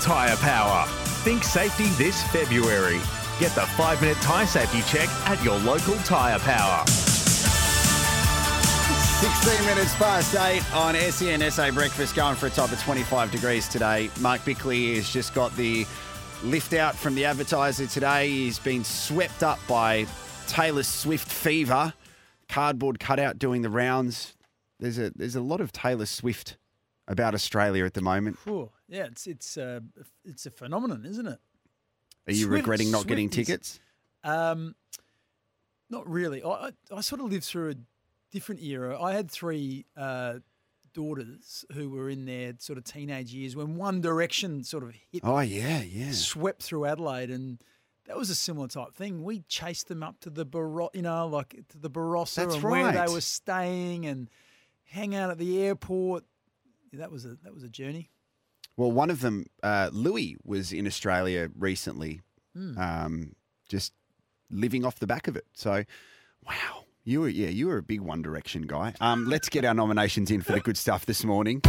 Tyre Power. Think safety this February. Get the five minute tyre safety check at your local Tyre Power. 16 minutes past 8 on SEN SA Breakfast, going for a top of 25 degrees today. Mark Bickley has just got the lift out from the advertiser today. He's been swept up by Taylor Swift fever. Cardboard cutout doing the rounds. There's a there's a lot of Taylor Swift about Australia at the moment. Phew. Yeah, it's it's uh, it's a phenomenon, isn't it? Are you Swift- regretting not Swift getting is- tickets? Um, not really. I, I I sort of lived through a different era. I had three uh, daughters who were in their sort of teenage years when One Direction sort of hit, Oh yeah, yeah. swept through Adelaide, and that was a similar type thing. We chased them up to the Baro- you know, like to the Barossa That's and where they were staying, and hang out at the airport. That was a that was a journey. Well, one of them, uh, Louis, was in Australia recently, Hmm. um, just living off the back of it. So, wow, you were yeah, you were a big One Direction guy. Um, let's get our nominations in for the good stuff this morning.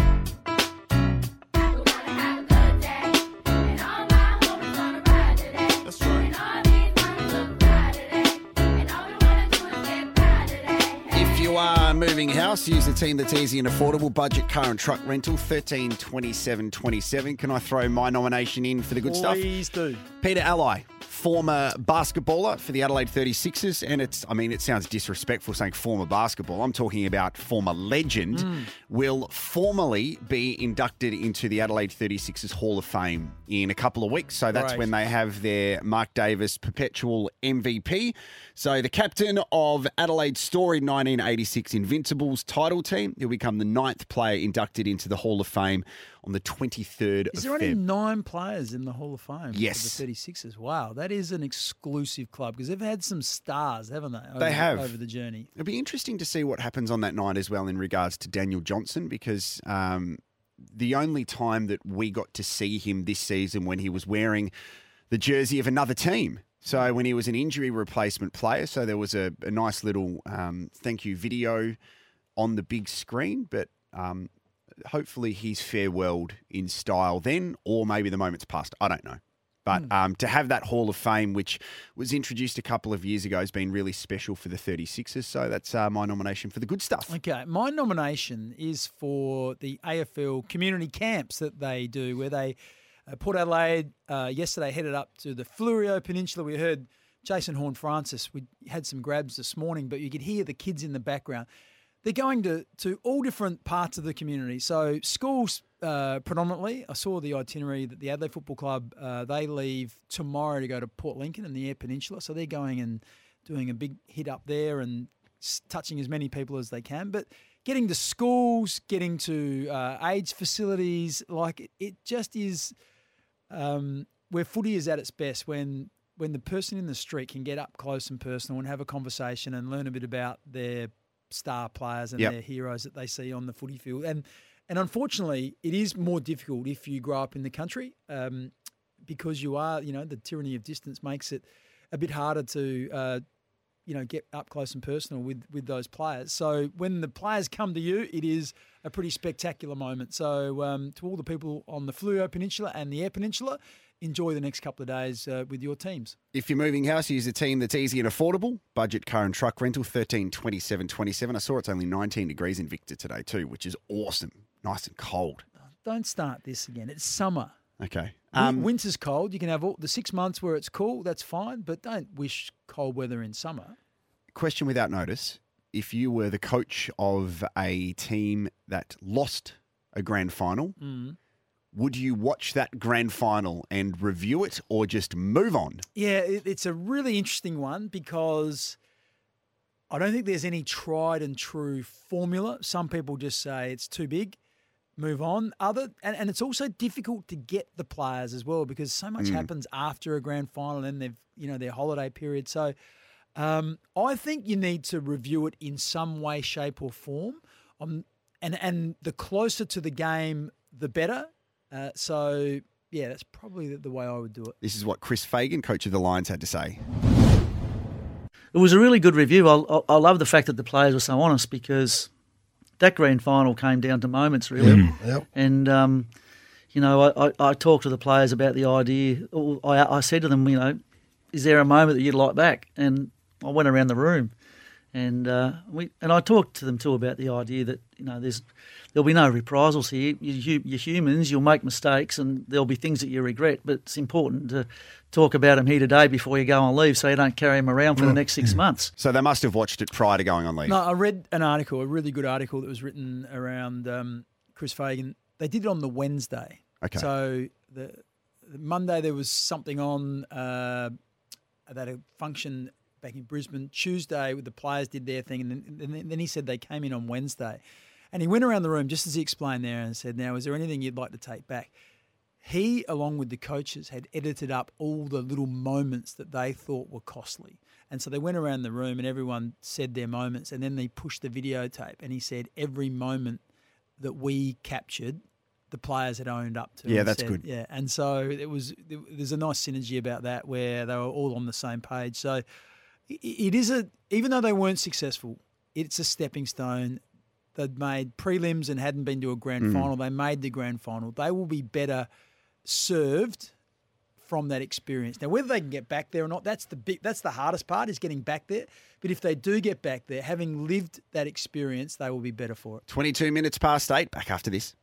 Moving house, use the team that's easy and affordable. Budget car and truck rental, thirteen twenty seven twenty seven. Can I throw my nomination in for the good stuff? Please do. Peter Ali, former basketballer for the Adelaide 36ers. And it's, I mean, it sounds disrespectful saying former basketball. I'm talking about former legend, hmm. will formally be inducted into the Adelaide 36ers Hall of Fame in a couple of weeks. So that's Great. when they have their Mark Davis perpetual MVP. So the captain of Adelaide Story 1986 Invincibles title team, he'll become the ninth player inducted into the Hall of Fame on the 23rd Is there only Feb. nine players in the Hall of Fame? Yes. The 36ers. Wow, that is an exclusive club because they've had some stars, haven't they? Over, They have. over the journey. It'll be interesting to see what happens on that night as well in regards to Daniel Johnson because um, the only time that we got to see him this season when he was wearing the jersey of another team. So when he was an injury replacement player, so there was a, a nice little um, thank you video on the big screen, but um, hopefully he's farewelled in style then, or maybe the moment's passed. I don't know. But um, to have that Hall of Fame, which was introduced a couple of years ago, has been really special for the 36ers. So that's uh, my nomination for the good stuff. Okay, my nomination is for the AFL community camps that they do, where they Port Adelaide uh, yesterday headed up to the Fleurieu Peninsula. We heard Jason Horne-Francis. We had some grabs this morning, but you could hear the kids in the background. They're going to to all different parts of the community. So schools uh, predominantly. I saw the itinerary that the Adelaide Football Club uh, they leave tomorrow to go to Port Lincoln in the Eyre Peninsula. So they're going and doing a big hit up there and touching as many people as they can. But getting to schools, getting to uh, aged facilities, like it, it just is um, where footy is at its best when when the person in the street can get up close and personal and have a conversation and learn a bit about their star players and Yep. their heroes that they see on the footy field. And and unfortunately, it is more difficult if you grow up in the country um, because you are, you know, the tyranny of distance makes it a bit harder to. Uh, you know, get up close and personal with with those players. So when the players come to you, it is a pretty spectacular moment. So um, to all the people on the Fleurieu Peninsula and the Eyre Peninsula, enjoy the next couple of days uh, with your teams. If you're moving house, use a team that's easy and affordable. Budget car and truck rental, thirteen twenty seven twenty seven. I saw it's only 19 degrees in Victor today too, which is awesome. Nice and cold. Don't start this again. It's summer. Okay. Um, Winter's cold. You can have all the six months where it's cool. That's fine, but don't wish cold weather in summer. question without notice. If you were the coach of a team that lost a grand final, Mm. would you watch that grand final and review it or just move on? Yeah, it's a really interesting one because I don't think there's any tried and true formula. Some people just say it's too big, move on. Other and, and it's also difficult to get the players as well because so much happens after a grand final and they've you know their holiday period. So um, I think you need to review it in some way, shape, or form. Um, and and the closer to the game, the better. Uh, so yeah, that's probably the, the way I would do it. This is what Chris Fagan, coach of the Lions, had to say. It was a really good review. I, I, I love the fact that the players were so honest because that grand final came down to moments, really. Yep. And, um, you know, I, I, I talked to the players about the idea. I, I said to them, you know, is there a moment that you'd like back? And I went around the room. And uh, we and I talked to them too about the idea that you know there's there'll be no reprisals here. You, you're humans. You'll make mistakes, and there'll be things that you regret. But it's important to talk about them here today before you go on leave, so you don't carry them around for the next six months. So they must have watched it prior to going on leave. No, I read an article, a really good article that was written around um, Chris Fagan. They did it on the Wednesday. Okay. So the, the Monday there was something on uh, that a function back in Brisbane. Tuesday, the players did their thing, and then, and then- he said they came in on Wednesday, and he went around the room just as he explained there and said, "Now, is there anything you'd like to take back?" He, along with the coaches, had edited up all the little moments that they thought were costly. And so they went around the room and everyone said their moments. And then they pushed the videotape. And he said every moment that we captured, the players had owned up to. Yeah, that's said- good. Yeah. And so it was, there's a nice synergy about that where they were all on the same page. So it is a, even though they weren't successful, it's a stepping stone. They'd made prelims and hadn't been to a grand Mm. final. They made the grand final. They will be better served from that experience. Now, whether they can get back there or not, that's the big, that's the hardest part is getting back there. But if they do get back there, having lived that experience, they will be better for it. 22 minutes past eight. Back after this.